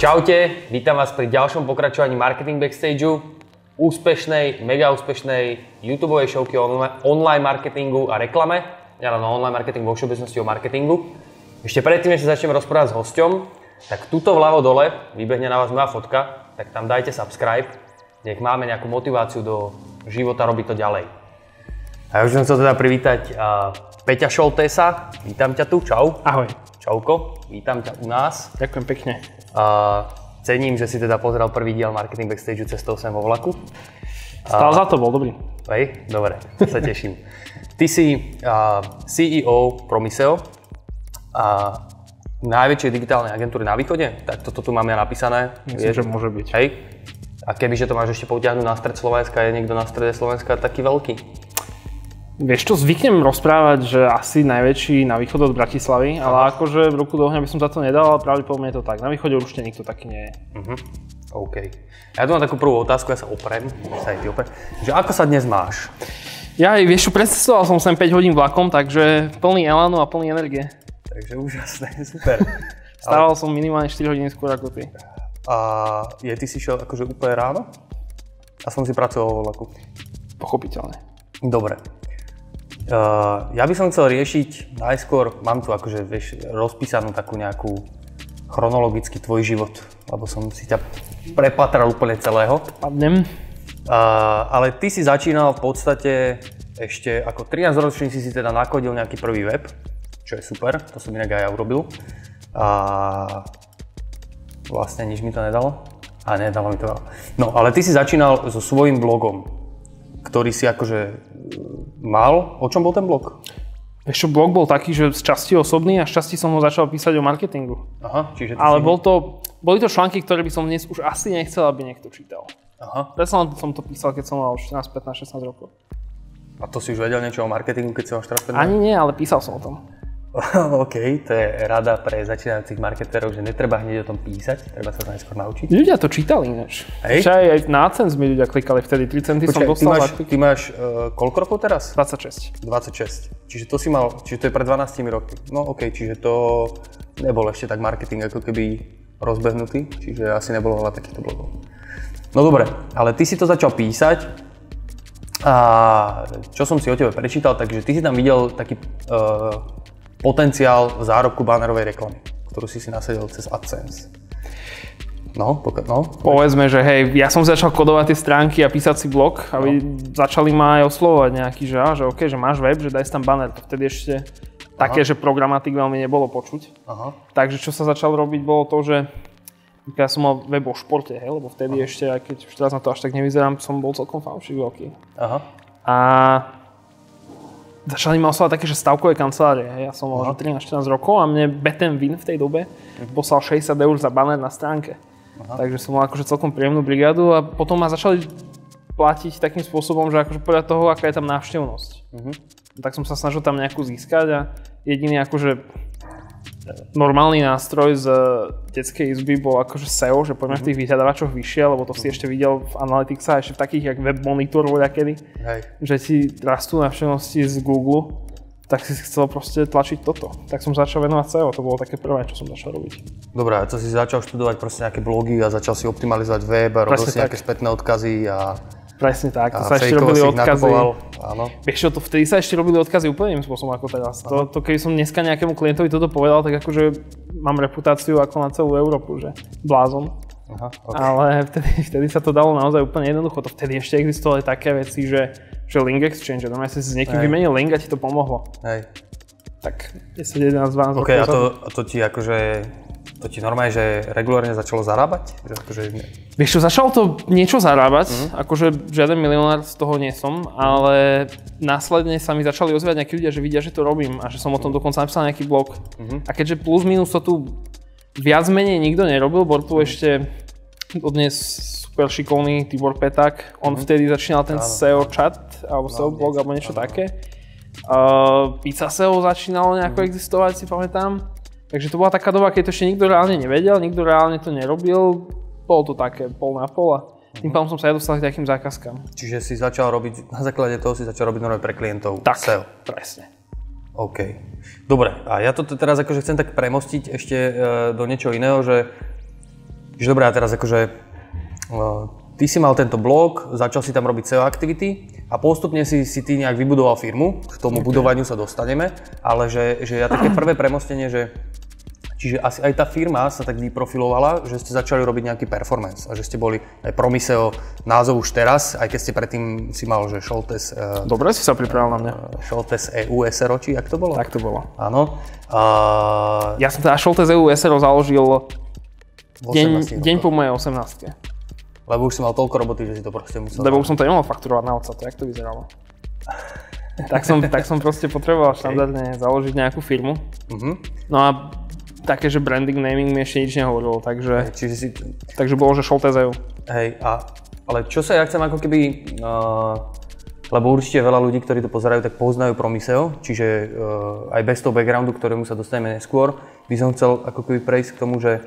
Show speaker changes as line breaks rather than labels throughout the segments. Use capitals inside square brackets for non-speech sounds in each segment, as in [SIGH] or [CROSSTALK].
Čaute, vítam vás pri ďalšom pokračovaní Marketing Backstageu, úspešnej, mega úspešnej YouTube showky o online marketingu a reklame, nielen o online marketingu, vo všeobecnosti o marketingu. Ešte predtým, než sa začnem rozprávať s hosťom, tak tuto vľavo dole vybehne na vás moja fotka, tak tam dajte subscribe, nech máme nejakú motiváciu do života robiť to ďalej. A ja už som chcel teda privítať uh, Peťa Šoltésa, vítam ťa tu, čau.
Ahoj.
Čauko, vítam ťa u nás.
Ďakujem pekne.
A cením, že si teda pozeral prvý diel Marketing Backstage cestou sem vo vlaku.
Stál za to, bol dobrý.
Hej, dobre, sa teším. Ty si uh, CEO Promiseo a najväčšej digitálnej agentúry na východe, tak toto tu mám ja napísané.
Myslím, je, že môže byť.
Hej. A kebyže to máš ešte potiahnuť na stred Slovenska, je niekto na strede Slovenska taký veľký?
Vieš čo, zvyknem rozprávať, že asi najväčší na východ od Bratislavy, Aha. ale akože v ruku do ohňa by som za to nedal, ale pravdepodobne je to tak. Na východe určite nikto taký nie je.
Uh-huh. OK. Ja tu mám takú prvú otázku, ja sa oprem, sa aj ty oprem. Že ako sa dnes máš?
Ja, vieš čo, precestoval som sem 5 hodín vlakom, takže plný elánu a plný energie.
Takže úžasné, super. [LAUGHS]
Stával ale... som minimálne 4 hodiny skôr ako ty.
A je, ty si šiel akože úplne ráno? A som si pracoval vo vlaku.
Pochopiteľne.
Dobre. Uh, ja by som chcel riešiť najskôr, mám tu akože vieš, rozpísanú takú nejakú chronologicky tvoj život, lebo som si ťa prepatral úplne celého.
Padnem.
Uh, ale ty si začínal v podstate ešte ako 13 ročný si si teda nakodil nejaký prvý web, čo je super, to som inak aj ja urobil. A vlastne nič mi to nedalo. A nedalo mi to veľa. No, ale ty si začínal so svojím blogom, ktorý si akože mal. O čom bol ten blog?
Ešte blog bol taký, že z časti osobný a z časti som ho začal písať o marketingu.
Aha, čiže
Ale si... bol to, boli to články, ktoré by som dnes už asi nechcel, aby niekto čítal. Aha. Presne som to písal, keď som mal 14, 15, 16 rokov.
A to si už vedel niečo o marketingu, keď si mal 14, 15?
Ani nie, ale písal som o tom. [LAUGHS]
OK, to je rada pre začínajúcich marketerov, že netreba hneď o tom písať, treba sa to najskôr naučiť.
Ľudia to čítali ináč. Hej? aj, aj na cen sme ľudia klikali vtedy, 3 centy som dostal.
Ty máš, ty máš uh, koľko rokov teraz?
26.
26. Čiže to si mal, čiže to je pred 12 rokmi. No OK, čiže to nebol ešte tak marketing ako keby rozbehnutý, čiže asi nebolo veľa takýchto blogov. No dobre, ale ty si to začal písať a čo som si o tebe prečítal, takže ty si tam videl taký uh, potenciál zárobku bannerovej reklamy, ktorú si si nasadil cez AdSense. No, poka- no.
Povedzme, že hej, ja som začal kodovať tie stránky a písať si blog a no. začali ma aj oslovovať nejaký, že, že OK, že máš web, že daj si tam banner. Vtedy ešte Aha. také, že programatik veľmi nebolo počuť. Aha. Takže čo sa začalo robiť, bolo to, že ja som mal web o športe, hej, lebo vtedy Aha. ešte, aj keď už teraz na to až tak nevyzerám, som bol celkom fanúšik veľký. Aha. A začali ma oslovať také, že stavkové kancelárie. Ja som mal 13-14 rokov a mne Betem Win v tej dobe uh-huh. poslal 60 eur za banner na stránke. Aha. Takže som mal akože celkom príjemnú brigádu a potom ma začali platiť takým spôsobom, že akože podľa toho, aká je tam návštevnosť. Uh-huh. Tak som sa snažil tam nejakú získať a jediný akože normálny nástroj z detskej izby bol akože SEO, že poďme v tých vyhľadávačoch vyššie, lebo to si ešte videl v Analytics a ešte v takých, jak Web Monitor kedy, Hej. že ti rastú návštevnosti z Google, tak si chcel proste tlačiť toto. Tak som začal venovať SEO, to bolo také prvé, čo som začal robiť.
Dobre, a to si začal študovať proste nejaké blogy a začal si optimalizovať web a robil si nejaké spätné odkazy a
Presne tak, to sa ešte robili odkazy. Áno. Vieš čo, to vtedy sa ešte robili odkazy úplne iným spôsobom ako teraz. To, to, keby som dneska nejakému klientovi toto povedal, tak akože mám reputáciu ako na celú Európu, že blázon. Aha, okay. Ale vtedy, vtedy sa to dalo naozaj úplne jednoducho. To vtedy ešte existovali také veci, že, že link exchange, normálne si s niekým vymenil link a ti to pomohlo. Hej. Tak 10, 11, 12
okay, a to, a to ti akože to ti normálne, že regulárne začalo zarábať? Že akože...
Vieš čo, začalo to niečo zarábať, mm-hmm. akože žiaden milionár z toho nie som, ale následne sa mi začali ozvať nejakí ľudia, že vidia, že to robím a že som o tom dokonca napísal nejaký blog. Mm-hmm. A keďže plus minus to tu viac menej nikto nerobil, bol tu ešte dodnes super šikovný Tibor Peták, on mm-hmm. vtedy začínal ten Áno. SEO chat, alebo no, SEO blog, alebo niečo áno. také. Uh, Pizza SEO začínalo nejako mm-hmm. existovať, si pamätám. Takže to bola taká doba, keď to ešte nikto reálne nevedel, nikto reálne to nerobil, bolo to také pol na pol. Tým pádom som sa ja dostal k takým zákazkám.
Čiže si začal robiť, na základe toho si začal robiť normálne pre klientov
Tak,
SEO.
presne.
OK. Dobre, a ja to teraz akože chcem tak premostiť ešte e, do niečo iného, že, že dobré, a teraz akože e, ty si mal tento blog, začal si tam robiť SEO aktivity a postupne si, si ty nejak vybudoval firmu, k tomu okay. budovaniu sa dostaneme, ale že, že ja také [CLEARS THROAT] prvé premostenie, že Čiže asi aj tá firma sa tak vyprofilovala, že ste začali robiť nejaký performance a že ste boli aj Promiseo názov už teraz, aj keď ste predtým si mal, že Šoltes... Uh,
Dobre si sa pripravil na mňa.
Šoltes EU SRO, či jak to bolo?
Tak to bolo.
Áno. Uh,
Ja som teda Šoltes EU SRO založil deň, deň po mojej 18
Lebo už si mal toľko roboty, že si to proste musel...
Lebo už som to nemohol fakturovať na otca, to jak to vyzeralo. tak, som, tak som proste potreboval štandardne založiť nejakú firmu.
Uh-huh.
No a také, že branding, naming mi ešte nič nehovorilo, takže,
Čiže si...
takže bolo, že Šoltes EU.
Hej, a, ale čo sa ja chcem ako keby... Uh, lebo určite veľa ľudí, ktorí to pozerajú, tak poznajú Promiseo, čiže uh, aj bez toho backgroundu, ktorému sa dostaneme neskôr, by som chcel ako keby prejsť k tomu, že,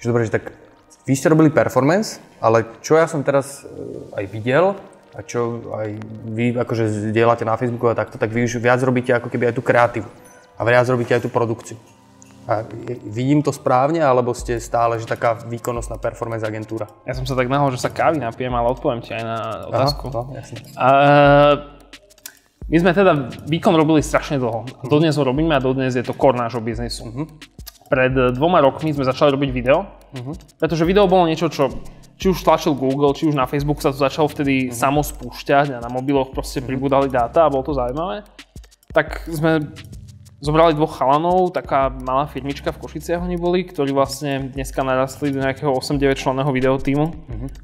že dobre, že tak vy ste robili performance, ale čo ja som teraz uh, aj videl, a čo aj vy akože zdieľate na Facebooku a takto, tak vy už viac robíte ako keby aj tú kreatívu a viac robíte aj tú produkciu. A vidím to správne, alebo ste stále že taká výkonnostná performance agentúra?
Ja som sa tak nahol, že sa kávy napijem, ale odpoviem ti aj na otázku.
no, jasne.
A, my sme teda výkon robili strašne dlho. Dodnes ho robíme a dodnes je to core nášho biznisu. Pred eh, dvoma rokmi sme začali robiť video, pretože video bolo niečo, čo či už tlačil Google, či už na Facebook sa to začalo vtedy samo spúšťať a na mobiloch proste pribúdali dáta a bolo to zaujímavé. Tak sme zobrali dvoch chalanov, taká malá firmička v Košiciach oni boli, ktorí vlastne dneska narastli do nejakého 8-9 členného videotímu,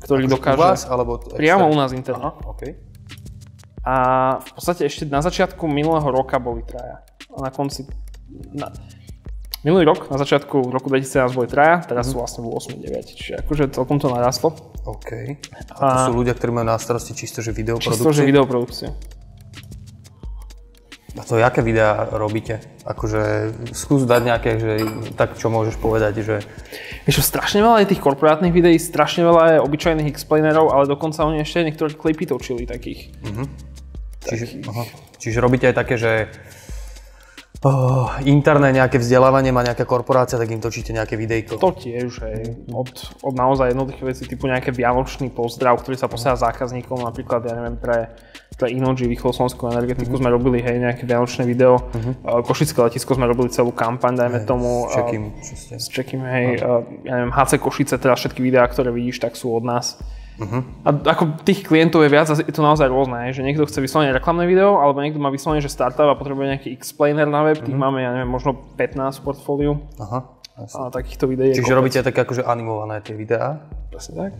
ktorý
U
dokáže...
vás, alebo...
Priamo u nás interne.
Aha, OK.
A v podstate ešte na začiatku minulého roka boli traja. A na konci... Na, minulý rok, na začiatku roku 2017 boli traja, teraz sú vlastne v 8-9. Čiže akože celkom to narastlo.
OK. A to
A-
sú ľudia, ktorí majú na starosti čisto, že videoprodukciu?
Čisto, že videoprodukciu.
A to jaké videá robíte? Akože skús dať nejaké, že tak čo môžeš povedať, že...
Vieš strašne veľa je tých korporátnych videí, strašne veľa je obyčajných explainerov, ale dokonca oni ešte niektoré klipy točili takých.
Čiže, aha. Čiže robíte aj také, že oh, interné nejaké vzdelávanie má nejaká korporácia, tak im točíte nejaké videjko.
To tiež, hej, od, od naozaj jednoduchých vecí typu nejaký vianočný pozdrav, ktorý sa posiela zákazníkom, napríklad, ja neviem, pre, pre Inoji, východoslovenskú energetiku sme robili, hej, nejaké vianočné video, uh Košické letisko sme robili celú kampaň, dajme tomu.
S čekým, čo ste...
s Čekým, hej, uh, ja neviem, HC Košice, teda všetky videá, ktoré vidíš, tak sú od nás. A ako tých klientov je viac, a je to naozaj rôzne, že niekto chce vyslovene reklamné video, alebo niekto má vyslovene, že startup a potrebuje nejaký explainer na web, tých máme, ja neviem, možno 15 v portfóliu
Aha. jasne.
a takýchto videí
Čiže
kopec.
robíte také akože animované tie videá?
Presne tak.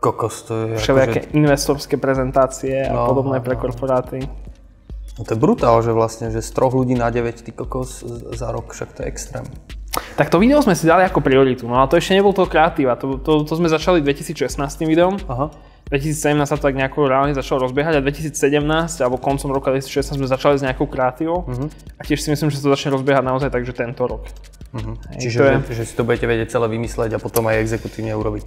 Kokos, to je
Všelijaké
akože...
investorské prezentácie a
No,
podobné
no,
pre
no.
korporáty.
No to je brutál, že vlastne, že z troch ľudí na 9 ty kokos za rok, však to je extrém.
Tak to video sme si dali ako prioritu, no ale to ešte nebol to kreatíva, to, to, to sme začali 2016 videom,
Aha.
2017 sa to tak nejako reálne začalo rozbiehať a 2017 alebo koncom roka 2016 sme začali s nejakou kreatívou a tiež si myslím, že sa to začne rozbiehať naozaj takže tento rok. Hej,
Čiže
je-
že si to budete vedieť celé vymysleť a potom aj exekutívne urobiť.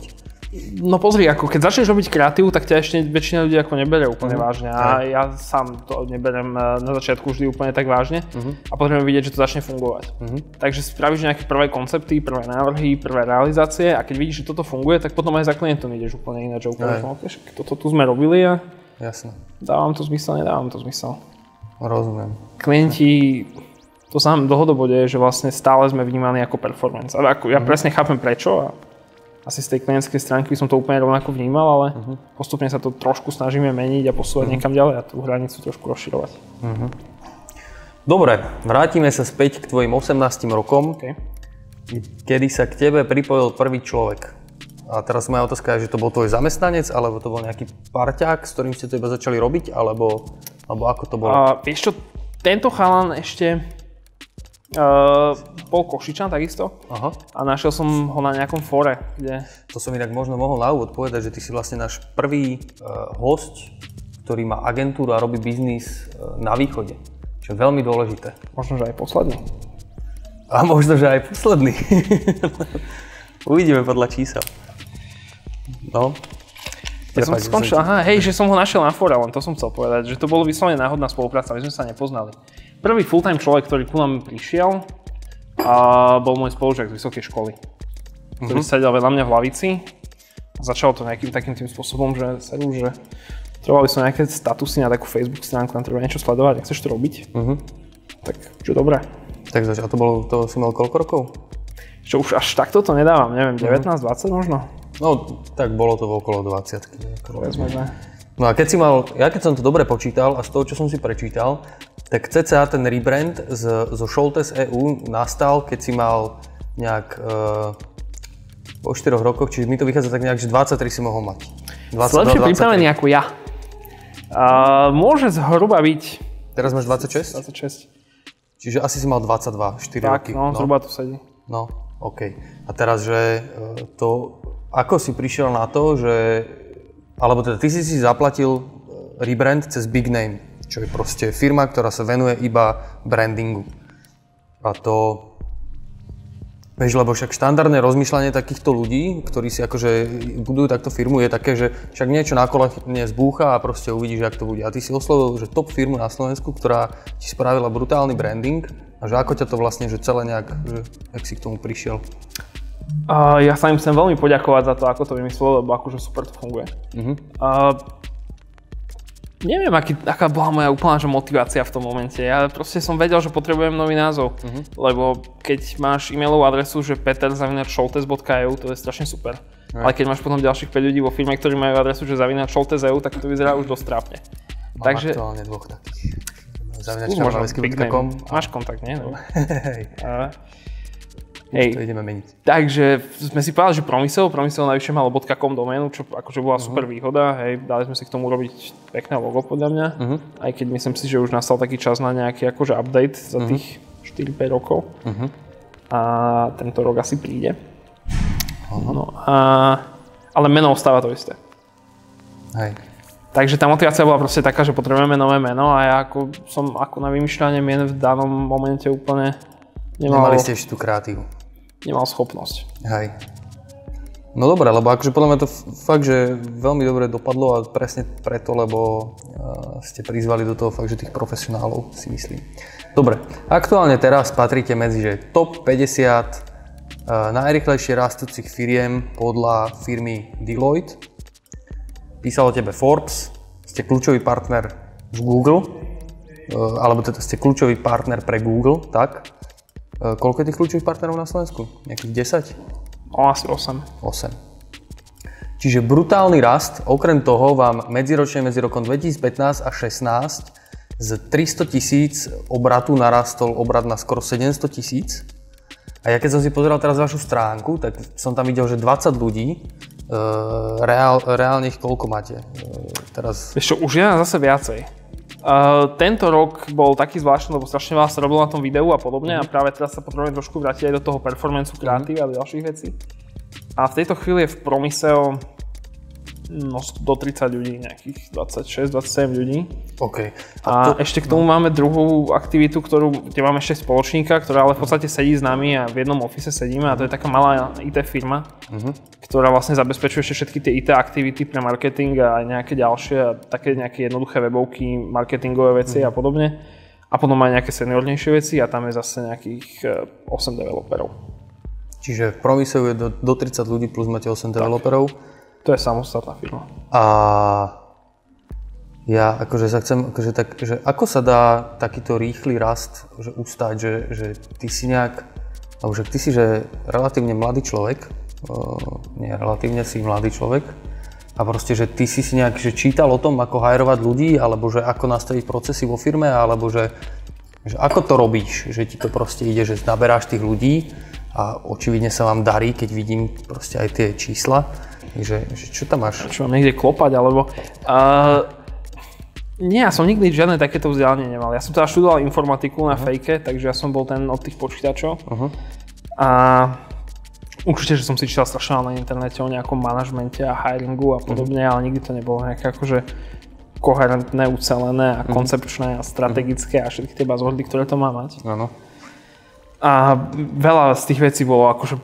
No pozri, ako keď začneš robiť kreatívu, tak ťa ešte väčšina ľudí ako neberie úplne vážne a ja sám to neberiem eh, na začiatku vždy úplne tak vážne a potrebujem vidieť, že to začne fungovať. Takže spravíš nejaké prvé koncepty, prvé návrhy, prvé realizácie a keď vidíš, že toto funguje, tak potom aj za klientom ideš úplne ináč, úplne, okay, však toto tu sme robili a
Jasné.
dávam to zmysel, nedávam to zmysel.
Rozumiem.
Klienti, to sa nám dlhodobo deje, že vlastne stále sme vnímaní ako performance. Ale ako, ja presne chápem prečo a asi z tej klientskej stránky by som to úplne rovnako vnímal, ale postupne sa to trošku snažíme meniť a posúvať niekam ďalej a tú hranicu trošku rozširovať.
Dobre, vrátime sa späť k tvojim 18 rokom,
Okay.
kedy sa k tebe pripojil prvý človek. A teraz moja otázka je, že to bol tvoj zamestnanec, alebo to bol nejaký parťák, s ktorým ste to iba začali robiť, alebo, alebo ako to bolo?
A vieš čo, tento chalan ešte uh, bol Košičan takisto
Aha.
a našiel som ho na nejakom fore, kde
To som inak možno mohol na úvod povedať, že ty si vlastne náš prvý uh, host, ktorý má agentúru a robí biznis uh, na východe. Čo je veľmi dôležité.
možno, že aj posledný.
A možno, že aj posledný. [LAUGHS] Uvidíme podľa čísel. No,
Keď som skončil, aha, hej, že som ho našiel na fore, len to som chcel povedať, že to bolo vyslovene náhodná spolupráca, my sme sa nepoznali. Prvý full-time človek, ktorý ku nám prišiel, a bol môj spolužiak z vysokej školy, ktorý
Mhm.
sedel vedľa mňa v lavici. Začalo to nejakým takým tým spôsobom, že sedel, že trebali som nejaké statusy na takú Facebook stránku, tam treba niečo sledovať, nechceš to robiť?
Mhm.
Tak, že dobré.
Tak zač- a to bolo, to si mal koľko rokov?
Čo už až takto to nedávam, neviem,
Mhm.
19-20 možno?
No, tak bolo to okolo 20.
Povedzme, že...
No a keď si mal, ja keď som to dobre počítal a z toho, čo som si prečítal, tak cca ten rebrand z, zo Šoltes EU nastal, keď si mal nejak e, po 4 rokoch, čiže mi to vychádza tak nejak, že 23 si mohol mať. 22,
Lepšie
23.
pripravený ako ja. A môže zhruba byť
Teraz máš 26?
26.
Čiže asi si mal 22, 4
Tak,
roky.
no, zhruba to sedí.
No, OK. A teraz, že e, to, ako si prišiel na to, že, alebo teda ty si si zaplatil e, rebrand cez Big Name, čo je proste firma, ktorá sa venuje iba brandingu. A to, vieš, lebo však štandardné rozmýšľanie takýchto ľudí, ktorí si akože budujú takto firmu, je také, že však niečo na kolene zbúcha a proste uvidíš, jak to bude. A ty si oslovil, že top firmu na Slovensku, ktorá ti spravila brutálny branding a že ako ťa to vlastne, že celé nejak, že jak si k tomu prišiel.
A ja sa im chcem veľmi poďakovať za to, ako to vymyslel, lebo akože super to funguje.
Mhm.
A neviem, aký, aká bola moja úplná že motivácia v tom momente. Ja proste som vedel, že potrebujem nový názov, lebo keď máš e-mailovú adresu, že peter.scholtes.eu, to je strašne super. Ale keď máš potom ďalších 5 ľudí vo firme, ktorí majú adresu, že zavinačoltes.eu, tak to vyzerá už dosť trápne.
Mám
Takže
aktuálne dvoch takých. Zavinačkarnavesky.com.
Máš kontakt, nie? [LAUGHS] No.
Hej, to ideme meniť.
Takže sme si povedali, že Promysel, Promysel najvyššie malo .com doménu, čo akože bola super výhoda, hej, dali sme si k tomu robiť pekné logo podľa mňa,
Mhm.
aj keď myslím si, že už nastal taký čas na nejaký akože update za
Mhm.
tých 4-5 rokov a tento rok asi príde. No a, ale meno ostáva to isté.
Hej.
Takže tá motivácia bola proste taká, že potrebujeme nové meno a ja ako som ako na vymýšľanie mien v danom momente úplne nemal,
Nemali ste ešte tú kreatívu.
Nemal schopnosť.
Hej. No dobre, lebo akože podľa mňa to fakt, že veľmi dobre dopadlo a presne preto, lebo uh, ste prizvali do toho fakt, že tých profesionálov, si myslím. Dobre, aktuálne teraz patríte medzi že top 50 uh, najrychlejšie rastúcich firiem podľa firmy Deloitte. Písalo tebe Forbes, ste kľúčový partner v Google, uh, alebo teda ste kľúčový partner pre Google, tak? Uh, koľko je tých kľúčových partnerov na Slovensku? Nejakých 10?
O, asi 8.
8. Čiže brutálny rast, okrem toho vám medziročne medzi rokom 2015 a 16 z 300 tisíc obratu narastol obrat na skoro 700 tisíc. A ja keď som si pozeral teraz vašu stránku, tak som tam videl, že 20 ľudí, e, reál, reálne ich koľko máte? E, teraz,
čo, už je nás zase viacej. Uh, tento rok bol taký zvláštny, lebo strašne veľa sa robilo na tom videu a podobne a práve teraz sa potrebujeme trošku vrátiť aj do toho performanceu, kreatív a do ďalších vecí. A v tejto chvíli je v Promysel no, do 30 ľudí, nejakých 26-27 ľudí.
OK.
A ešte k tomu máme druhú aktivitu, ktorú, kde máme ešte spoločníka, ktorá ale v podstate sedí s nami a v jednom office sedíme a to je taká malá IT firma, ktorá vlastne zabezpečuje ešte všetky tie IT aktivity pre marketing a nejaké ďalšie, a také nejaké jednoduché webovky, marketingové veci a podobne. A potom aj nejaké seniornejšie veci a tam je zase nejakých eh, 8 developerov.
Čiže v Promiseu je do, do 30 ľudí plus máte 8 developerov.
To je samostatná firma.
A ja akože sa chcem, akože tak, že ako sa dá takýto rýchly rast že ustať, že, že ty si nejak, alebo že ty si že relatívne mladý človek, o, nie relatívne si mladý človek, a proste, že ty si si nejak že čítal o tom, ako hajrovať ľudí, alebo že ako nastaviť procesy vo firme, alebo že, že ako to robíš, že ti to proste ide, že naberáš tých ľudí a očividne sa vám darí, keď vidím proste aj tie čísla, že, že čo tam máš?
Čo mám niekde klopať, alebo... Uh, nie, ja som nikdy žiadne takéto vzdelanie nemal. Ja som teda študoval informatiku na fejke, takže ja som bol ten od tých počítačov.
Uh-huh.
A určite, že som si čítal strašne na internete o nejakom manažmente a hiringu a podobne, ale nikdy to nebolo nejaké akože koherentné, ucelené a koncepčné a strategické a všetky tie buzzwordy, ktoré to má mať.
Áno.
A veľa z tých vecí bolo akože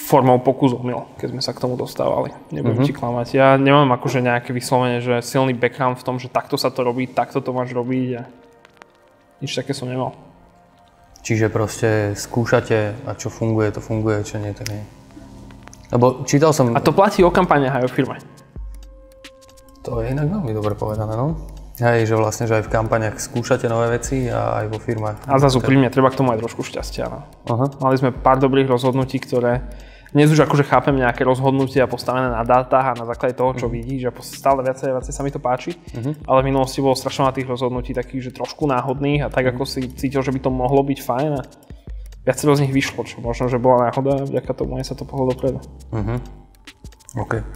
formou pokus omyl, keď sme sa k tomu dostávali. Nebudem mm-hmm. ti klamať. Ja nemám akože nejaké vyslovene, že silný background v tom, že takto sa to robí, takto to máš robiť a nič také som nemal.
Čiže proste skúšate a čo funguje, to funguje, čo nie, tak nie. Lebo čítal som...
A to platí o kampaniach aj o firme.
To je inak veľmi dobre povedané, no. Hej, že vlastne, že aj v kampaniach skúšate nové veci a aj vo firmách.
A zase úprimne, treba k tomu aj trošku šťastia. No. Uh-huh. Mali sme pár dobrých rozhodnutí, ktoré dnes už akože chápem nejaké rozhodnutia postavené na dátach a na základe toho, čo uh-huh. vidíš a stále viacej a viacej sa mi to páči. Uh-huh. Ale v minulosti bolo strašne na tých rozhodnutí takých, že trošku náhodných a tak uh-huh. ako si cítil, že by to mohlo byť fajn a viacero z nich vyšlo, čo možno, že bola náhoda a vďaka tomu aj sa to pohlo dopredu. Uh-huh.
OK.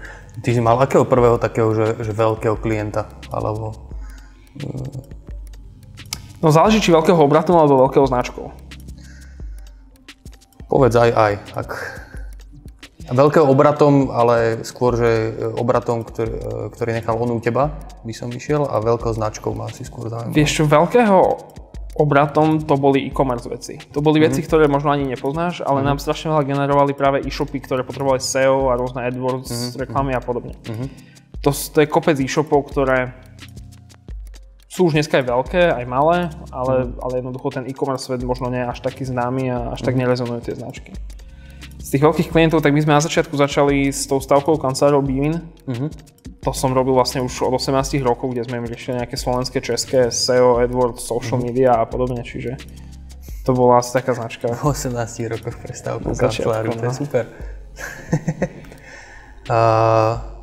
Ty si mal akého prvého takého, že, že veľkého klienta? Alebo
No záleží, či veľkého obratu alebo veľkého značkou.
Povedz aj aj. Ak... Veľkého obratom, ale skôr, že obratom, ktorý, ktorý nechal on u teba, by som vyšiel a veľkou značkou má si skôr záujem.
Vieš čo, veľkého obratom to boli e-commerce veci. To boli mm-hmm. veci, ktoré možno ani nepoznáš, ale mm-hmm. nám strašne veľa generovali práve e-shopy, ktoré potrebovali SEO a rôzne AdWords, mm-hmm. reklamy a podobne. Mm-hmm. To, to je kopec e-shopov, ktoré sú už dneska aj veľké, aj malé, ale, mm. ale jednoducho ten e-commerce svet možno nie je až taký známy a až tak mhm. nerezonujú tie značky. Z tých veľkých klientov, tak my sme na začiatku začali s tou stavkou kancelárov Bivin. Mm-hmm. To som robil vlastne už od 18 rokov, kde sme im riešili nejaké slovenské, české, SEO, AdWords, social mm-hmm. media a podobne, čiže to bola asi taká značka.
V 18 rokoch pre stavku kanceláru, to je no. super. [LAUGHS] uh,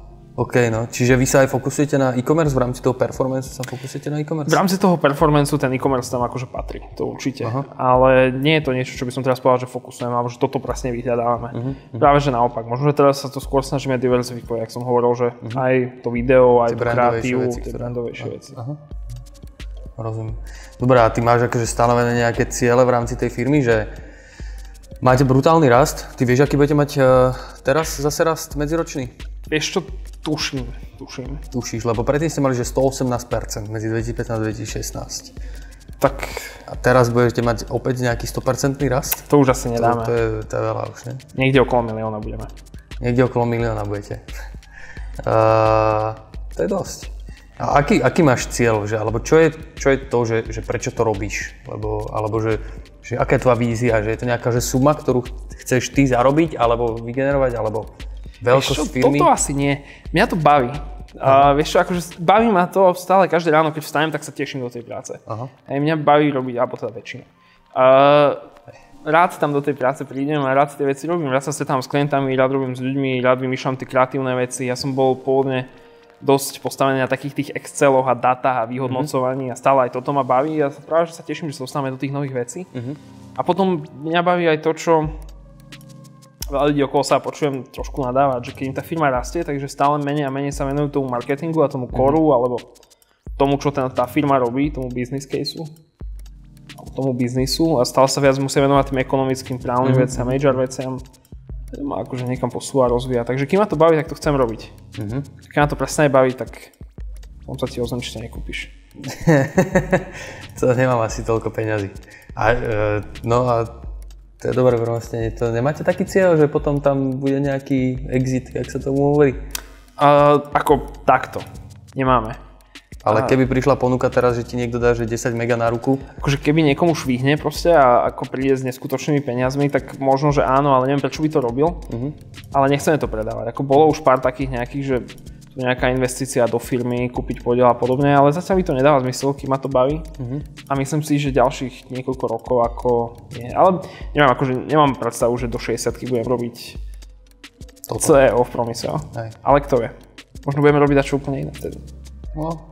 OK, no. Čiže vy sa aj fokusujete na e-commerce, v rámci toho performance sa fokusujete na e-commerce?
V rámci toho performance ten e-commerce tam akože patrí, to určite. Aha. Ale nie je to niečo, čo by som teraz povedal, že fokusujeme, alebo že toto presne vyhľadávame. Uh-huh, Práve že naopak. Možno, že teraz sa to skôr snažíme diverzifikovať, ak som hovoril, že uh-huh. aj to video, aj to kreatívu, tie brandovejšie veci. Aha.
Rozumiem. Dobre, a ty máš akože stanovené nejaké ciele v rámci tej firmy, že máte brutálny rast. Ty vieš, aký budete mať uh, teraz zase rast medziročný?
Vieš čo, Tuším, tuším.
Tušíš, lebo predtým ste mali, že 118% medzi 2015 a 2016.
Tak...
A teraz budete mať opäť nejaký 100% rast?
To už asi nedáme.
To, to, je, to je veľa už, ne?
Niekde okolo milióna budeme.
Niekde okolo milióna budete. Uh, [LAUGHS] to je dosť. A aký, aký máš cieľ, že, alebo čo je, čo je to, že, že prečo to robíš? Lebo, alebo že, že aká je tvoja vízia, že je to nejaká že suma, ktorú chceš ty zarobiť, alebo vygenerovať, alebo Veľkosť čo,
firmy? Toto asi nie. Mňa to baví. A vieš čo, akože baví ma to stále každé ráno, keď vstanem, tak sa teším do tej práce. Aha. Aj mňa baví robiť, alebo teda väčšina. Uh, rád tam do tej práce prídem a rád tie veci robím. Rád sa stretám s klientami, rád robím s ľuďmi, rád vymýšľam tie kreatívne veci. Ja som bol pôvodne dosť postavený na takých tých Exceloch a datách a vyhodnocovaní mm-hmm. a stále aj toto ma baví a práve že sa teším, že sa dostávame do tých nových vecí. Mm-hmm. A potom mňa baví aj to, čo veľa ľudí okolo sa počujem trošku nadávať, že keď im tá firma rastie, takže stále menej a menej sa venujú tomu marketingu a tomu koru, mm-hmm. alebo tomu, čo ten, tá firma robí, tomu business caseu, tomu biznisu a stále sa viac musia venovať tým ekonomickým právnym mm-hmm. veciam, major veciam. Ma akože niekam posúva rozvíja. Takže kým ma to baví, tak to chcem robiť. Mm-hmm. Keď ma to presne baví, tak on sa ti či nekúpiš. [LAUGHS]
to nemám asi toľko peňazí. A, e, no a to je dobré vrmostenie. To nemáte taký cieľ, že potom tam bude nejaký exit, jak sa tomu hovorí?
Uh, ako takto. Nemáme.
Ale keby prišla ponuka teraz, že ti niekto dá, že 10 mega na ruku?
Akože keby niekomu švihne proste a ako príde s neskutočnými peniazmi, tak možno, že áno, ale neviem, prečo by to robil. Uh-huh. Ale nechceme to predávať. Ako bolo už pár takých nejakých, že nejaká investícia do firmy, kúpiť podiel a podobne, ale zatiaľ mi to nedáva zmysel, kým ma to baví. Uh-huh. A myslím si, že ďalších niekoľko rokov ako nie. Ale nemám, akože, nemám predstavu, že do 60 budem robiť Toto. CEO v promise. Ale kto vie. Možno budeme robiť čo úplne iné vtedy. No.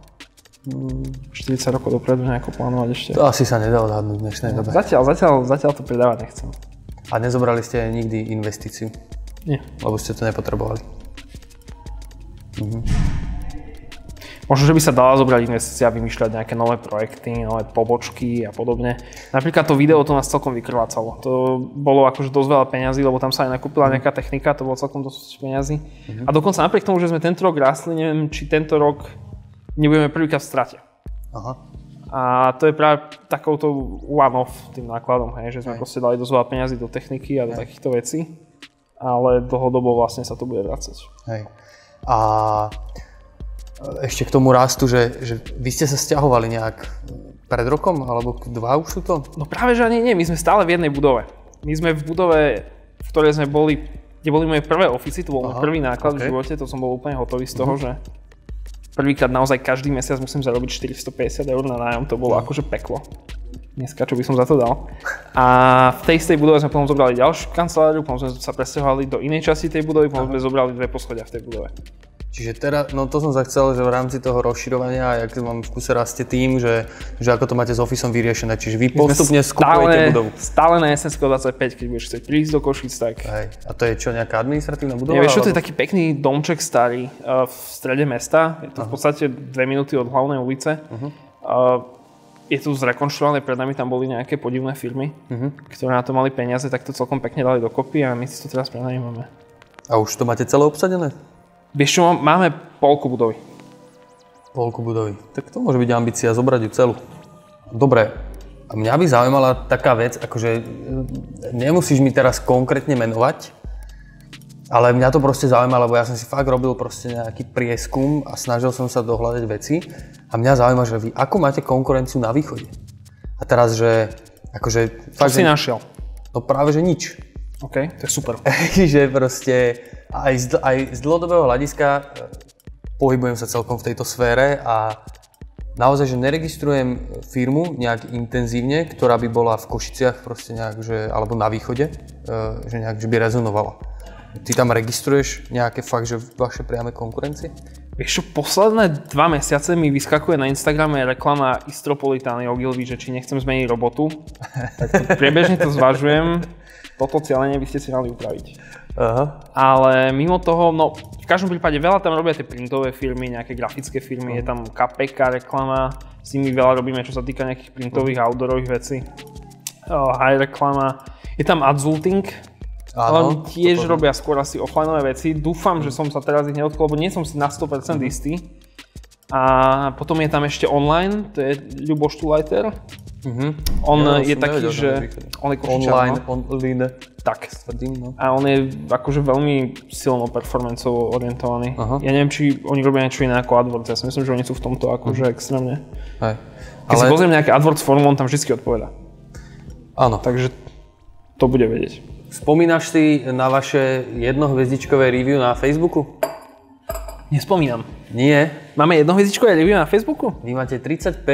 40 rokov dopredu nejako plánovať ešte.
To asi sa nedá odhadnúť v dnešnej dobe.
Zatiaľ, zatiaľ, zatiaľ to predávať nechcem.
A nezobrali ste nikdy investíciu?
Nie.
Lebo ste to nepotrebovali?
Mm-hmm. Možno, že by sa dala zobrať investícia a vymýšľať nejaké nové projekty, nové pobočky a podobne. Napríklad to video to nás celkom vykrvácalo. To bolo akože dosť veľa peňazí, lebo tam sa aj nakúpila mhm. nejaká technika, to bolo celkom dosť peňazí. Mm-hmm. A dokonca napriek tomu, že sme tento rok rastli, neviem, či tento rok nebudeme prvýkrát v strate. Aha. A to je práve takouto one-off tým nákladom, hej, že sme hej. proste dali dosť veľa peňazí do techniky a do hej. takýchto vecí. ale dlhodobo vlastne sa to bude vracať.
Hej. A ešte k tomu rastu, že, že vy ste sa stiahovali nejak pred rokom, alebo dva už sú to?
No práve, že ani nie, my sme stále v jednej budove. My sme v budove, v ktorej sme boli, kde boli moje prvé ofisy, to bol môj prvý náklad okay. v živote, to som bol úplne hotový z toho, uh-huh. že prvýkrát naozaj každý mesiac musím zarobiť 450 eur na nájom, to bolo uh-huh. akože peklo. Dneska, čo by som za to dal. A v tej istej budove sme potom zobrali ďalšiu kanceláriu, potom sme sa presťahovali do inej časti tej budovy, potom sme zobrali dve poschodia v tej budove.
Čiže teraz, no to som sa chcel, že v rámci toho rozširovania, jak vám v kuse rastie tým, že, že ako to máte s Officeom vyriešené, čiže vy postupne skupujete budovu.
Stále na SNSK 25, keď budeš chcieť prísť do Košic, tak...
Hej. A to je čo, nejaká administratívna budova?
Ja, vieš čo, to je taký pekný domček starý uh, v strede mesta, je to v podstate dve minúty od hlavnej ulice. Uh-huh. Uh, je tu zrekonštruované, pred nami tam boli nejaké podivné firmy, uh-huh. ktoré na to mali peniaze, tak to celkom pekne dali dokopy a my si to teraz prenajímame.
A už to máte celé obsadené?
Vieš čo, máme polku budovy.
Polku budovy. Tak to môže byť ambícia, zobrať ju celú. Dobre, a mňa by zaujímala taká vec, akože e, nemusíš mi teraz konkrétne menovať, ale mňa to proste zaujíma, lebo ja som si fakt robil proste nejaký prieskum a snažil som sa dohľadať veci a mňa zaujíma, že vy ako máte konkurenciu na východe? A teraz, že akože...
Čo si našiel?
No práve, že nič.
OK, to je super. [LAUGHS]
že proste aj z, aj z dlhodobého hľadiska e, pohybujem sa celkom v tejto sfére a naozaj, že neregistrujem firmu nejak intenzívne, ktorá by bola v Košiciach proste nejak, že, alebo na východe, e, že nejak, že by rezonovala. Ty tam registruješ nejaké fakt, že vaše priame konkurencie?
Vieš čo, posledné dva mesiace mi vyskakuje na Instagrame reklama Istropolitány Ogilvy, že či nechcem zmeniť robotu. tak to, priebežne to zvažujem. Toto cieľenie by ste si mali upraviť. Aha. Ale mimo toho, no v každom prípade veľa tam robia tie printové firmy, nejaké grafické firmy, je tam KPK reklama, s nimi veľa robíme, čo sa týka nejakých printových uh-huh. outdoorových vecí. Uh, high reklama, je tam Adulting, ale tiež robia skôr asi offlineové veci. Dúfam, že som sa teraz ich neodkol, lebo nie som si na 100% uh-huh. istý. A potom je tam ešte online, to je Ľuboš Tulajter. Uh-huh. On ja, je taký, nevedel, že... On je
Online, no? online.
Tak. Tvrdím, no. A on je akože veľmi silno performancovo orientovaný. Uh-huh. Ja neviem, či oni robia niečo iné ako AdWords. Ja si myslím, že oni sú v tomto akože uh-huh. extrémne. Hej. Keď Ale... si pozriem nejaké AdWords formu, on tam vždy odpoveda.
Áno.
Takže to bude vedieť.
Spomínaš si na vaše jednohviezdičkové review na Facebooku?
Nespomínam.
Nie.
Máme jednohviezdičkové review na Facebooku?
Vy máte 35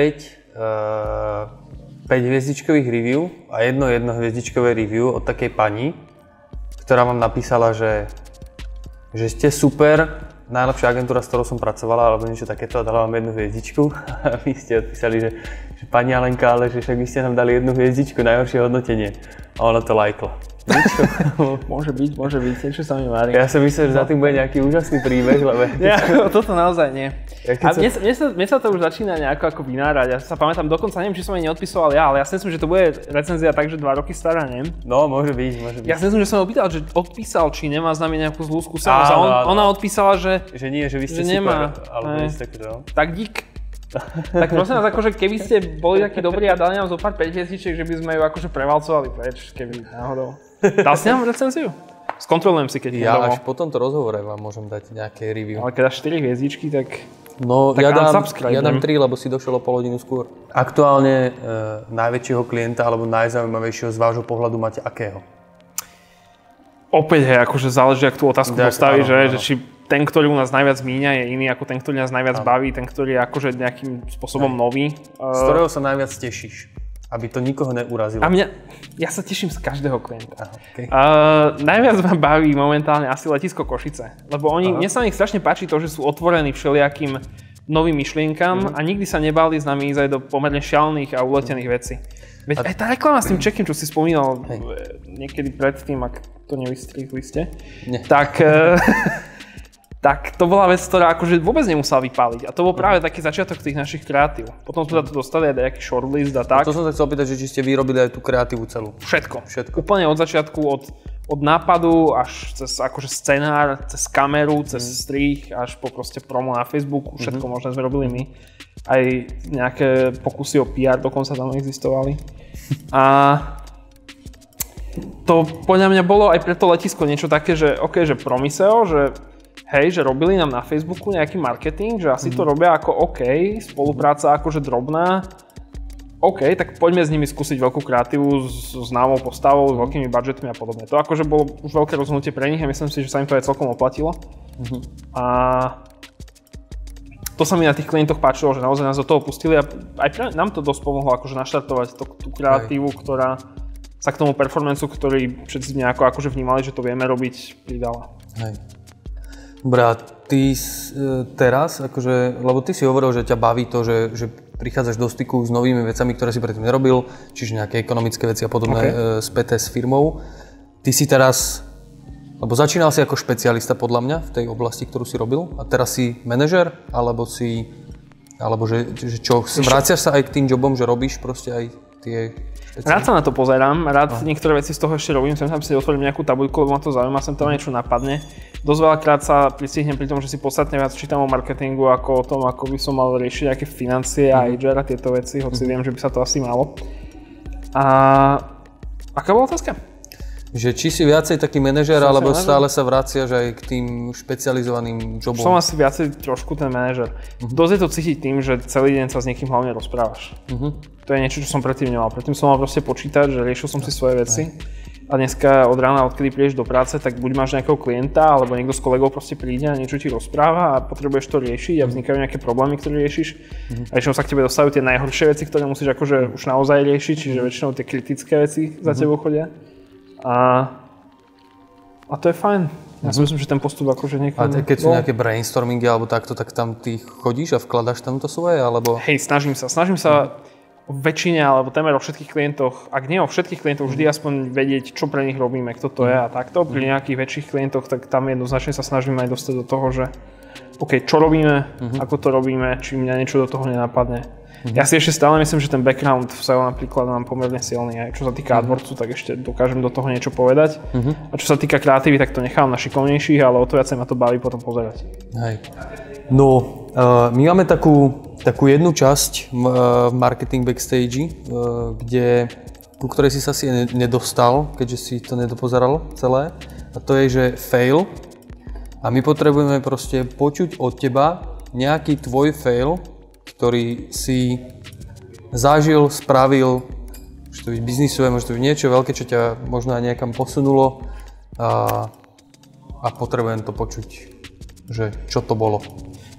uh, 5 hviezdičkových review a jedno jednohviezdičkové review od takej pani, ktorá vám napísala, že, že ste super, najlepšia agentúra, s ktorou som pracovala, alebo niečo takéto a dala vám jednu hviezdičku [LAUGHS] a vy ste odpísali, že, že pani Alenka, ale že však vy ste nám dali jednu hviezdičku, najhoršie hodnotenie. A ona to lajkla. [LAUGHS]
môže byť, môže byť, niečo sa mi mári.
Ja som myslel, že za tým bude nejaký úžasný príbeh, lebo... [LAUGHS]
Ja, toto naozaj nie. A mne, sa, mne, sa, mne sa to už začína nejako ako vynárať. Ja sa pamätám, dokonca neviem, či som jej neodpisoval ja, ale ja si myslím, že to bude recenzia tak, že dva roky stará, neviem.
No, môže byť, môže byť.
Ja si myslím, že som ho opýtal, že odpísal, či nemá s nami nejakú zlú skúsenosť. A on, ona odpísala, že...
Že nie, že vy ste
že
super,
nemá.
alebo no.
Tak dík. tak prosím vás, akože keby ste boli takí dobrí a dali nám zo pár 5 hviezdičiek, že by sme ju akože prevalcovali preč, keby náhodou. Dal si nám recenziu? Skontrolujem si, keď
Ja až po tomto rozhovore vám môžem dať nejaké review.
Ale keď dáš 4 hviezdičky, tak...
No, tak ja, dám, ja dám 3, lebo si došiel o pol hodinu skôr. Aktuálne e, najväčšieho klienta alebo najzaujímavejšieho z vášho pohľadu máte akého?
Opäť, hej, akože záleží, ak tú otázku tak, postaví, áno, že, áno. že či ten, ktorý u nás najviac míňa, je iný ako ten, ktorý nás najviac áno. baví, ten, ktorý je akože nejakým spôsobom hej. nový.
Z ktorého sa najviac tešíš? Aby to nikoho neurazilo.
A mňa, ja sa teším z každého klienta. Aha, okay. uh, najviac ma baví momentálne asi letisko Košice. Lebo oni, Aha. mne sa nich strašne páči to, že sú otvorení všelijakým novým myšlienkam mm. a nikdy sa nebali s nami ísť aj do pomerne šialných a uletených vecí. Veď a... aj tá reklama s tým čekím, čo si spomínal Hej. niekedy predtým, ak to nevystrihli ste, Nie. tak uh, [LAUGHS] tak to bola vec, ktorá akože vôbec nemusela vypáliť. A to bol práve taký začiatok tých našich kreatív. Potom sme to dostali aj nejaký shortlist a tak. A
to som sa chcel opýtať, že či ste vyrobili aj tú kreatívu celú.
Všetko. Všetko. Úplne od začiatku, od, od nápadu až cez akože scenár, cez kameru, cez mm. strih, až po proste promo na Facebooku, všetko mm-hmm. možné sme robili my. Aj nejaké pokusy o PR dokonca tam existovali. A to podľa mňa bolo aj pre to letisko niečo také, že OK, že Promiseo, že hej, že robili nám na Facebooku nejaký marketing, že asi mm. to robia ako OK, spolupráca akože drobná, OK, tak poďme s nimi skúsiť veľkú kreatívu s známou postavou, s veľkými budžetmi a podobne. To akože bolo už veľké rozhodnutie pre nich a myslím si, že sa im to aj celkom oplatilo. Mm-hmm. A to sa mi na tých klientoch páčilo, že naozaj nás do toho pustili a aj pre, nám to dosť pomohlo akože naštartovať to, tú kreatívu, Hej. ktorá sa k tomu performanceu, ktorý všetci nejako akože vnímali, že to vieme robiť, pridala.
Hej. A ty e, teraz, akože, lebo ty si hovoril, že ťa baví to, že, že prichádzaš do styku s novými vecami, ktoré si predtým nerobil, čiže nejaké ekonomické veci a podobné okay. E, späté s firmou. Ty si teraz lebo začínal si ako špecialista podľa mňa v tej oblasti, ktorú si robil a teraz si manažer, alebo si, alebo že, že čo, vraciaš sa aj k tým jobom, že robíš proste aj tie.
Rád sa na to pozerám, rád no. niektoré veci z toho ešte robím, sem tam si otvorím nejakú tabuľku, lebo ma to zaujíma, sem tam niečo napadne. Dosť veľakrát sa pristihnem pri tom, že si podstatne viac čítam o marketingu ako o tom, ako by som mal riešiť nejaké financie a. HR a tieto veci, hoci mm. viem, že by sa to asi malo. A aká bola otázka?
Že či si viacej taký manažer, som alebo stále sa vraciaš aj k tým špecializovaným jobom?
Som asi viacej trošku ten manažer. Uh-huh. Dosť je to cítiť tým, že celý deň sa s niekým hlavne rozprávaš. Uh-huh. To je niečo, čo som predtým nemal. Predtým som mal proste počítať, že riešil som si svoje veci. A dneska od rána, odkedy prídeš do práce, tak buď máš nejakého klienta, alebo niekto z kolegov proste príde a niečo ti rozpráva a potrebuješ to riešiť a vznikajú nejaké problémy, ktoré riešiš. Uh-huh. A väčšinou sa k tebe dostávajú tie najhoršie veci, ktoré musíš akože už naozaj riešiť, čiže väčšinou tie kritické veci za tebou chodia. A, a to je fajn. Ja si mhm. myslím, že ten postup akože niekam...
A keď sú nejaké brainstormingy alebo takto, tak tam ty chodíš a vkladaš tam to svoje, alebo...
Hej, snažím sa. Snažím sa o väčšine, alebo témer o všetkých klientoch, ak nie o všetkých klientoch, vždy aspoň vedieť, čo pre nich robíme, kto to je a takto. Pri mhm. nejakých väčších klientoch, tak tam jednoznačne sa snažíme aj dostať do toho, že OK, čo robíme, uh-huh. ako to robíme, či mňa niečo do toho nenapadne. Ja si ešte stále myslím, že ten background v SEO napríklad mám pomerne silný. Aj čo sa týka mhm. AdWordsu, tak ešte dokážem do toho niečo povedať. Uh-huh. A čo sa týka kreatívy, tak to nechám na šikovnejších, ale o to viacej ma to baví potom pozerať.
Hej. No, my máme takú, takú jednu časť uh, v marketing backstage, uh, kde, ku ktorej si sa asi nedostal, keďže si to nedopozeral celé. A to je, že fail. A my potrebujeme proste počuť od teba nejaký tvoj fail, ktorý si zažil, spravil, môže to byť biznisové, môže to byť niečo veľké, čo ťa možno aj niekam posunulo a, a potrebujem to počuť, že čo to bolo.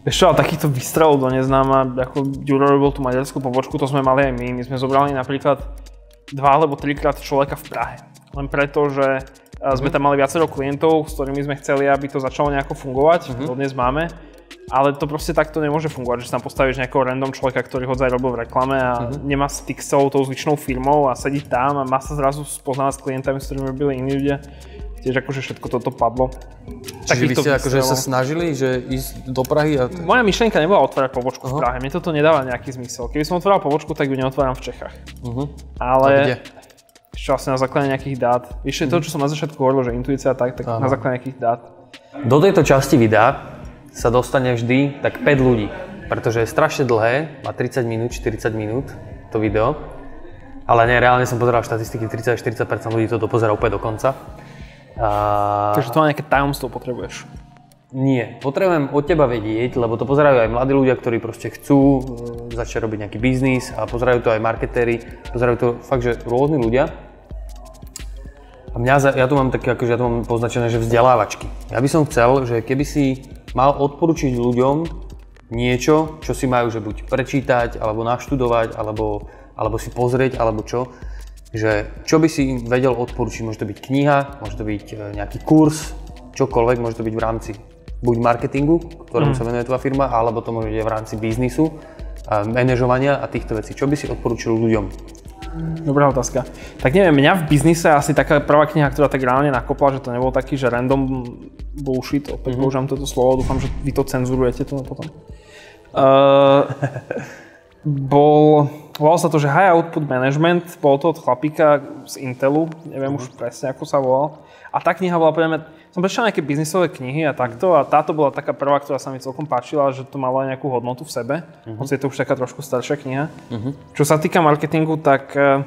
Ešte ale takýchto vystrelov do neznáma, ako Ďuro robil tú maďarskú pobočku, to sme mali aj my. My sme zobrali napríklad dva alebo trikrát človeka v Prahe. Len preto, že sme tam mali viacero klientov, s ktorými sme chceli, aby to začalo nejako fungovať. Mm-hmm. To dnes máme ale to proste takto nemôže fungovať, že sa tam postavíš nejakého random človeka, ktorý hodzaj robil v reklame a uh-huh. nemá styk s celou tou zvyčnou firmou a sedí tam a má sa zrazu spoznávať s klientami, s ktorými robili iní ľudia. Tiež akože všetko toto padlo.
Čiže vy ste akože sa snažili, že ísť do Prahy a...
Moja myšlienka nebola otvárať pobočku uh-huh. v Prahe, mne toto nedáva nejaký zmysel. Keby som otváral pobočku, tak ju neotváram v Čechách. Uh-huh. Ale... Ešte asi na základe nejakých dát. Ešte uh-huh. to, čo som na začiatku hovoril, že intuícia tak, tak uh-huh. na základe nejakých dát.
Do tejto časti videa sa dostane vždy tak 5 ľudí, pretože je strašne dlhé, má 30 minút, 40 minút to video, ale nie, reálne som pozeral štatistiky, 30-40% ľudí to dopozerá úplne do konca.
A... Takže to nejaké tajomstvo potrebuješ?
Nie, potrebujem od teba vedieť, lebo to pozerajú aj mladí ľudia, ktorí proste chcú e, začať robiť nejaký biznis a pozerajú to aj marketéri, pozerajú to fakt, že rôzni ľudia. A mňa, ja tu mám také, akože ja tu mám poznačené, že vzdelávačky. Ja by som chcel, že keby si mal odporučiť ľuďom niečo, čo si majú že buď prečítať, alebo naštudovať, alebo, alebo si pozrieť, alebo čo, že čo by si im vedel odporučiť. Môže to byť kniha, môže to byť e, nejaký kurz, čokoľvek, môže to byť v rámci buď marketingu, ktorému mm. sa venuje tvoja firma, alebo to môže byť v rámci biznisu, a manažovania a týchto vecí. Čo by si odporúčil ľuďom?
Dobrá otázka. Tak neviem, mňa v biznise asi taká prvá kniha, ktorá tak reálne nakopla, že to nebol taký, že random bullshit, opäť mm-hmm. používam toto slovo, dúfam, že vy to cenzurujete to potom. Uh, [LAUGHS] bol, volal sa to, že High Output Management, bol to od chlapíka z Intelu, neviem mm-hmm. už presne ako sa volal. A tá kniha bola pre mňa, som prečítal nejaké biznisové knihy a takto a táto bola taká prvá, ktorá sa mi celkom páčila, že to malo aj nejakú hodnotu v sebe, uh-huh. hoci je to už taká trošku staršia kniha. Uh-huh. Čo sa týka marketingu, tak uh,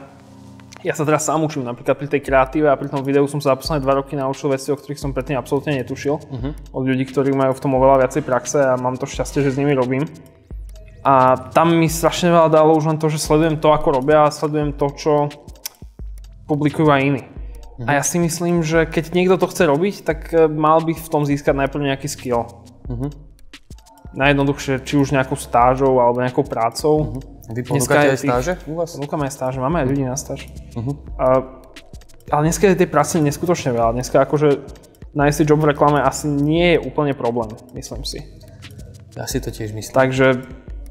Ja sa teraz sám učím, napríklad pri tej kreatíve a pri tom videu som sa za posledné dva roky naučil veci, o ktorých som predtým absolútne netušil. Uh-huh. Od ľudí, ktorí majú v tom oveľa viacej praxe a mám to šťastie, že s nimi robím. A tam mi strašne veľa dalo už len to, že sledujem to, ako robia a sledujem to, čo publikujú aj iní. Uh-huh. A ja si myslím, že keď niekto to chce robiť, tak e, mal by v tom získať najprv nejaký skill. Uh-huh. Najjednoduchšie, či už nejakou stážou alebo nejakou prácou. Uh-huh
vy ponúkate aj stáže
u vás? Ponúkame aj stáže, máme aj ľudí na stáž. Uh-huh. Ale dneska je tej práce neskutočne veľa. Dneska akože nájsť si job v reklame asi nie je úplne problém, myslím si.
Ja si to tiež myslím.
Takže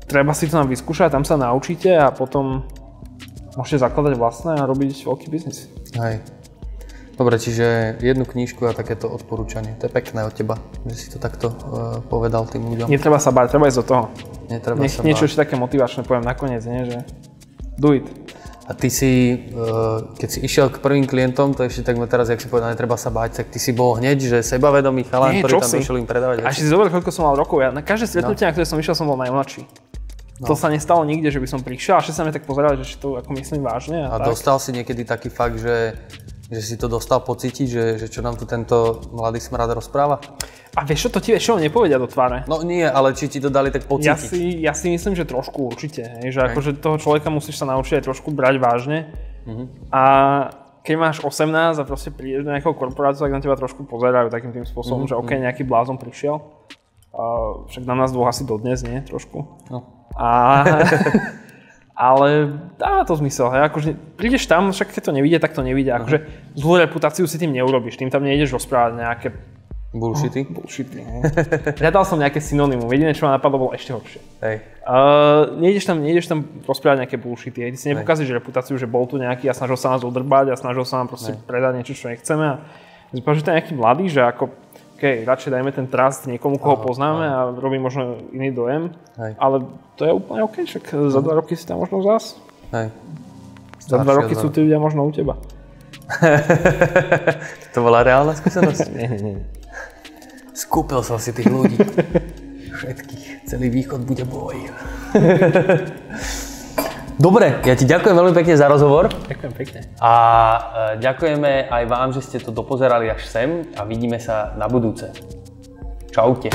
treba si to tam vyskúšať, tam sa naučíte a potom môžete zakladať vlastné a robiť veľký biznis.
Hej. Dobre, čiže jednu knížku a takéto odporúčanie. To je pekné od teba, že si to takto uh, povedal tým ľuďom.
Netreba sa báť, treba ísť do toho.
Netreba
Nech
sa
niečo ešte také motivačné poviem nakoniec, nie? že do it.
A ty si, uh, keď si išiel k prvým klientom, to ešte tak teraz, jak si povedal, netreba sa báť, tak ty si bol hneď, že sebavedomý chalan,
Nie,
ktorý tam
si?
išiel im predávať
A si zober, koľko som mal rokov. Ja na každé stretnutie, no. na ktoré som išiel, som bol najmladší. No. To sa nestalo nikde, že by som prišiel a všetci sa mi tak pozerali, že to ako myslím vážne.
A
A, tak.
dostal si niekedy taký fakt, že, že si to dostal pocítiť, že, že čo nám tu tento mladý smrad rozpráva?
a vieš čo, to ti čo nepovedia do tváre.
No nie, ale či ti to dali tak
Ja
pocítiť.
si, ja si myslím, že trošku určite. Hej, že akože toho človeka musíš sa naučiť aj trošku brať vážne.
Mhm.
A keď máš 18 a proste prídeš do nejakého korporáciu, tak na teba trošku pozerajú takým tým spôsobom,
Mhm,
že OK, nejaký blázon prišiel. A však na nás dvoch asi dodnes, nie? Trošku.
No.
A, [LAUGHS] ale dáva to zmysel. Hej? Akože prídeš tam, však keď to nevidia, tak to nevidia. Akože zlú reputáciu si tým neurobiš, tým tam nejdeš rozprávať nejaké
Bullshity?
bullshity. [LAUGHS] hej. Hľadal som nejaké synonymum, jediné, čo ma napadlo, bolo ešte horšie.
Hej.
Uh, nejdeš, tam, nejdeš tam rozprávať nejaké bullshity, hej. ty si nepokazíš reputáciu, že bol tu nejaký a snažil sa nás odrbať a snažil sa nám proste
Hej.
predať niečo, čo nechceme. A že to je nejaký mladý, že ako OK, radšej dajme ten trust niekomu, koho poznáme a robí možno iný dojem,
Hej.
ale to je úplne OK, však za dva roky si tam možno zás.
Hej.
Za dva roky
od
sú tí ľudia možno u teba. [LAUGHS]
To bola reálna skúsenosť?
Nie, nie, nie.
Skúpil som si tých ľudí. [LAUGHS] Všetkých. Celý východ bude boj. [LAUGHS] Dobre, ja ti ďakujem veľmi pekne za rozhovor
Ďakujem pekne.
a e, ďakujeme aj vám, že ste to dopozerali až sem a vidíme sa na budúce. Čaute.